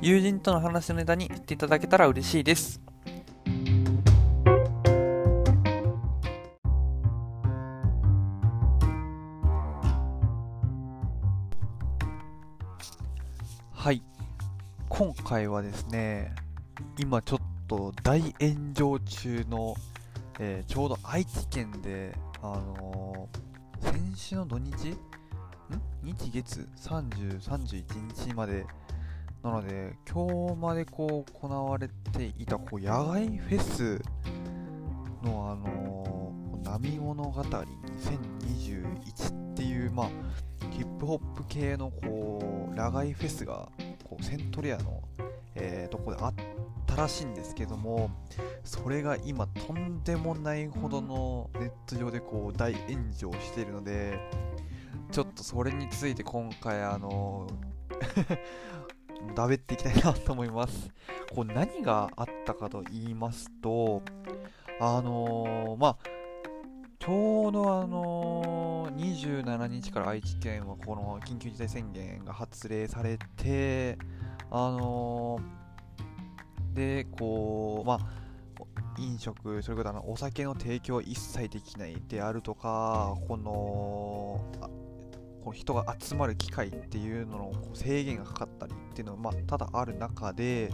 友人との話のネタにしていただけたら嬉しいです。はい。今回はですね、今ちょっと大炎上中の、えーちょうど愛知県で、あのー先週の土日？ん？日月？30、31日までなので、今日までこう行われていたこう野外フェスのあのー、波物語2021っていう、まあ、ヒップホップ系のこう野外フェスがこうセントレアの、えーとこであったらしいんですけども、それが今とんでもないほどのネット上でこう大炎上しているので、ちょっとそれについて今回あのだべっていきたいなと思います。こう何があったかと言いますと、あのーまあ、ちょうどあのー27日から愛知県はこの緊急事態宣言が発令されて、あのーで、こう、まあ、飲食、それからお酒の提供は一切できないであるとか、この、こう人が集まる機会っていうののこう制限がかかったりっていうのが、まあ、ただある中で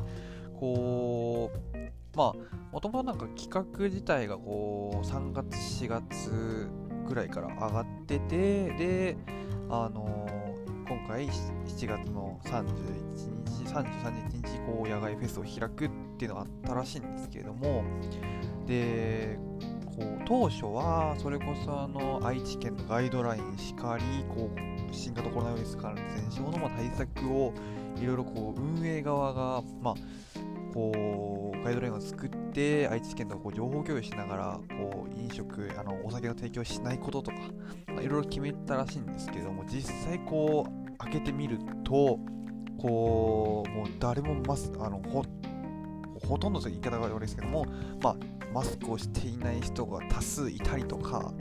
こうまあもともとなんか企画自体がこう3月4月ぐらいから上がっててであの今回7月の31日30、31日こう野外フェスを開くっていうのがあったらしいんですけれどもでこう当初はそれこそあの愛知県のガイドラインしかりこう新型コロナウイルス感染症のまあ対策をいろいろこう運営側が、まあ、こうガイドラインを作って愛知県とこう情報共有しながらこう飲食あのお酒の提供しないこととかいろいろ決めたらしいんですけども実際こう開けてみるとこうもう誰もますあのほほとんどと言い方が悪いですけども、まあ、マスクをしていない人が多数いたりとか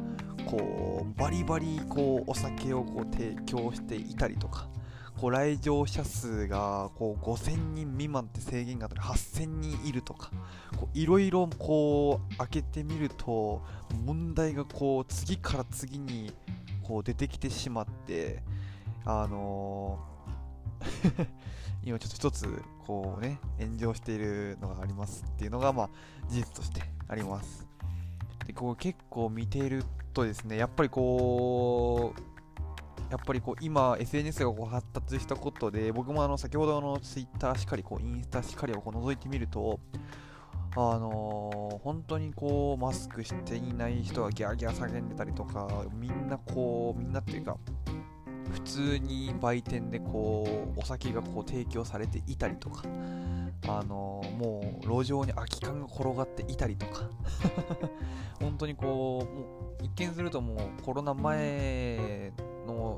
こうバリバリこうお酒をこう提供していたりとかこう来場者数がこう5000人未満って制限があったり8000人いるとかいろいろこう開けてみると問題がこう次から次にこう出てきてしまってあのー 今ちょっと一つこうね炎上しているのがありますっていうのがまあ事実としてあります。でこう結構見ているとですねやっぱりこうやっぱりこう今 SNS がこう発達したことで僕もあの先ほどの Twitter しかりこうインスタしかりをこう覗いてみるとあのー本当にこうマスクしていない人がギャーギャー叫んでたりとかみんなこうみんなっていうか普通に売店でこうお酒がこう提供されていたりとかあのもう路上に空き缶が転がっていたりとか 本当にこうもう一見するともうコロナ前の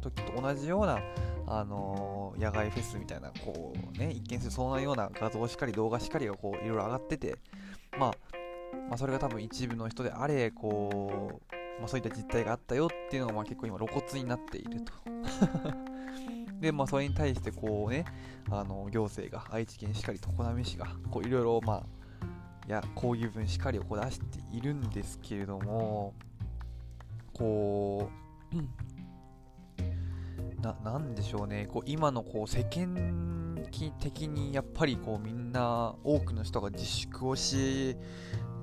時と同じようなあの野外フェスみたいなこうね一見するそんなような画像しかり動画しかりがこういろいろ上がっててまあまあ、それが多分一部の人であれこうまあ、そういった実態があったよっていうのがまあ結構今露骨になっていると。でまあそれに対してこうねあの行政が愛知県しかり常滑市がこういろいろまあいや抗議文しかりをこう出しているんですけれどもこう、う んななんでしょうね。こう今のこう世間的にやっぱりこうみんな多くの人が自粛をし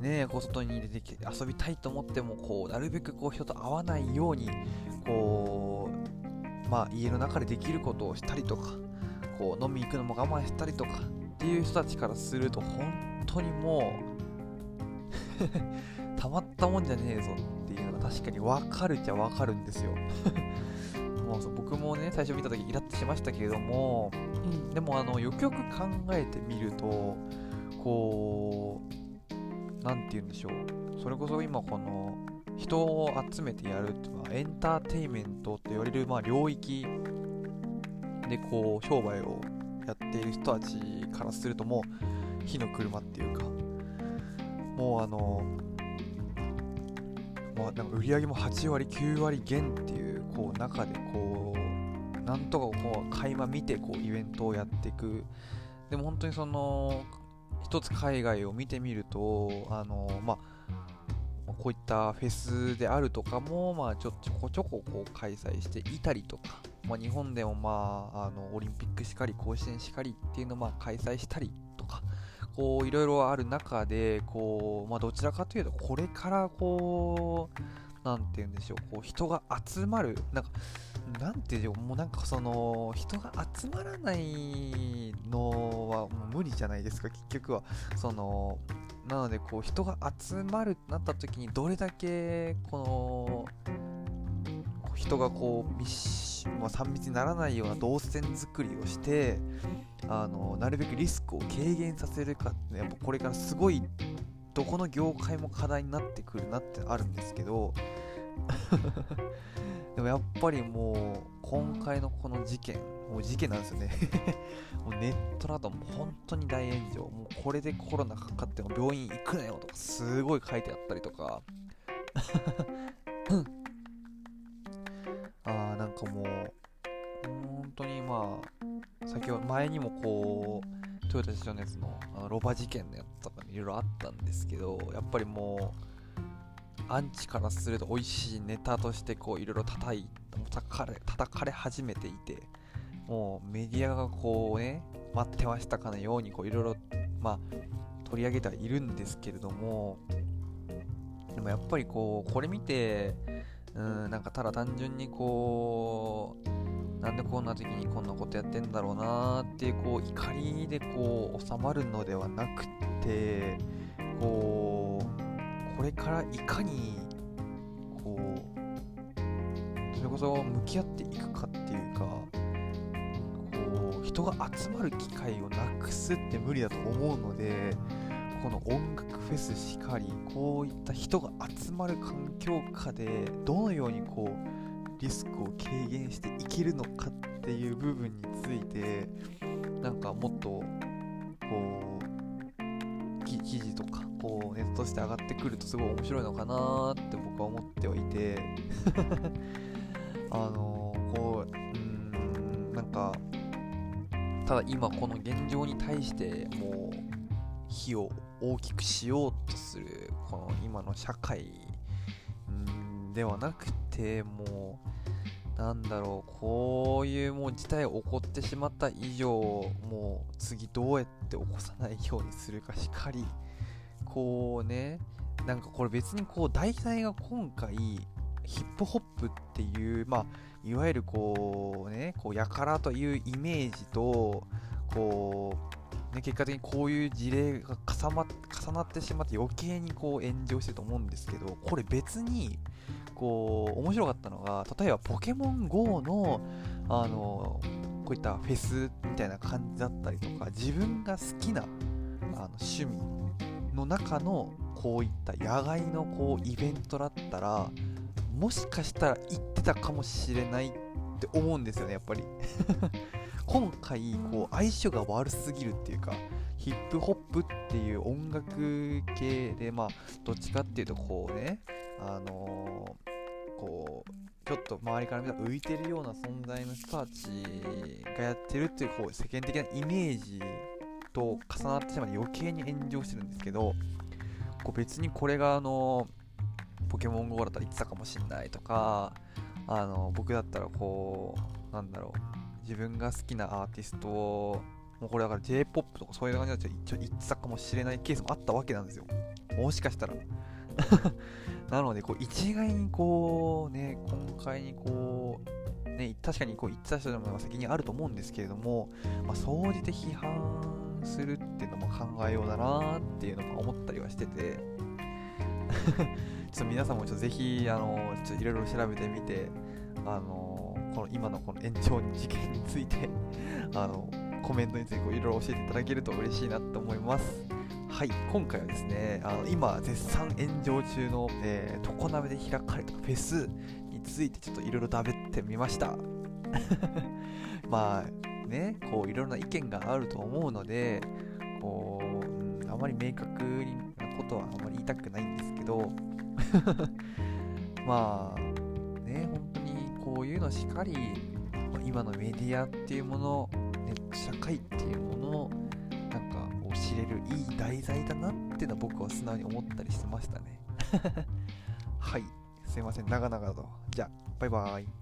ねこう外に出てきて遊びたいと思ってもこうなるべくこう人と会わないようにこうまあ家の中でできることをしたりとかこう飲み行くのも我慢したりとかっていう人たちからすると本当にもう たまったもんじゃねえぞっていうのが確かに分かるっちゃ分かるんですよ。もう僕もね最初見た時イラッとしましたけれども、でもあのよくよく考えてみるとこう何て言うんでしょう。それこそ今この人を集めてやるっていうのはエンターテインメントって言われるまあ領域でこう商売をやっている人たちからするともう火の車っていうかもうあのまあ、なんか売り上げも8割9割減っていうこう中でこうなんとかこう垣間見てこうイベントをやっていく。でも本当にその一つ海外を見てみるとあのまあこういったフェスであるとかも、まあ、ちょこちょここう開催していたりとか、まあ、日本でも、まあ、あのオリンピックしかり甲子園しかりっていうのをまあ開催したりとかこういろいろある中でこう、まあ、どちらかというとこれからこうなんて言うんでしょうこう人が集まるなんかなんていうもうなんかその人が集まらないのはもう無理じゃないですか結局は。そのなのでこう人が集まるなった時にどれだけこの人がこう密、まあ、3密にならないような動線作りをしてあのなるべくリスクを軽減させるかってやっぱこれからすごいどこの業界も課題になってくるなってあるんですけど でもやっぱりもう今回のこの事件もう事件なんですよね。もうネットだともう本当に大炎上。もうこれでコロナかかっても病院行くなよとかすごい書いてあったりとか。あーなんかもう本当にまあ先ほど前にもこうトヨタ自動熱のあのロバ事件のやつとかいろいろあったんですけどやっぱりもうアンチからすると美味しいネタとしてこういろいろ叩い叩かれ叩かれ始めていてもうメディアがこうね待ってましたかのようにこういろいろまあ取り上げてはいるんですけれどもでもやっぱりこうこれ見てうんなんかただ単純にこうなんでこんな時にこんなことやってんだろうなってこう怒りでこう収まるのではなくてこうこれからいかにこうそれこそ向き合っていくかっていうかこう人が集まる機会をなくすって無理だと思うのでこの音楽フェスしかりこういった人が集まる環境下でどのようにこうリスクを軽減していけるのかっていう部分についてなんかもっとこう記事とかこうネットとして上がってくるとすごい面白いのかなって僕は思ってはいて。あのこううんなんかただ今この現状に対してもう火を大きくしようとするこの今の社会ではなくてもうなんだろうこういうもう事態起こってしまった以上もう次どうやって起こさないようにするかしかりこうねなんかこれ別にこう題材が今回ヒップホップっていうまあいわゆるこうねこうやからというイメージとこう、ね、結果的にこういう事例が重,、ま、重なってしまって余計にこう炎上してると思うんですけどこれ別にこう面白かったのが例えばポケモン GO のあのこういったフェスみたいな感じだったりとか自分が好きなあの趣味。の中のこういった野外のこうイベントだったらもしかしたら行ってたかもしれないって思うんですよねやっぱり。今回こう相性が悪すぎるっていうかヒップホップっていう音楽系でまあどっちかっていうとこうねあのー、こうちょっと周りから見たら浮いてるような存在の人たちがやってるっていうこう世間的なイメージと重なってしまって余計に炎上してるんですけどこう別にこれがあのポケモン GO だったら言ってたかもしんないとかあの僕だったらこうなんだろう自分が好きなアーティストをもうこれだから J-POP とかそういう感じだと一応言ってたかもしれないケースもあったわけなんですよ。もしかしたら。なのでこう一概にこうね今回にこうね確かにこう言ってた人でも責任あると思うんですけれどもまあ総じて批判するっていうのも考えようだなっていうのも思ったりはしてて ちょっと皆さんもちょっとぜひあのちょっといろいろ調べてみてあのこの今のこの延長事件について あのコメントについていろいろ教えていただけると嬉しいなと思いますはい、今回はですね、あの今絶賛炎上中の、えー、常鍋で開かれたフェスについてちょっといろいろ食べてみました。まあね、こういろいろな意見があると思うので、こう、うん、あまり明確なことはあまり言いたくないんですけど、まあね、本当にこういうのしっかり、今のメディアっていうもの、ネット社会っていうものをなんかこう知れるいい題材だなっていうのは僕は素直に思ったりしてましたね。はいすいません。長々と。じゃあバイバーイ。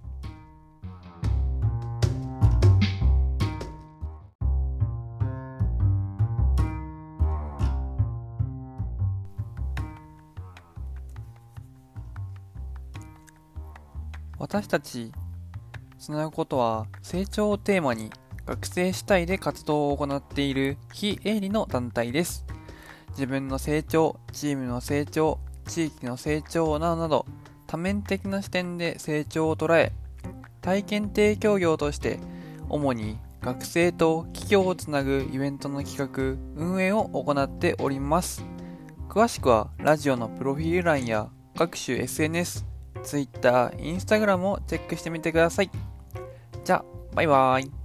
私たちつなぐことは成長をテーマに学生主体で活動を行っている非営利の団体です。自分の成長、チームの成長、地域の成長などなど多面的な視点で成長を捉え、体験提供業として主に学生と企業をつなぐイベントの企画、運営を行っております。詳しくはラジオのプロフィール欄や各種 SNS、Twitter、Instagram をチェックしてみてください。じゃあ、バイバーイ。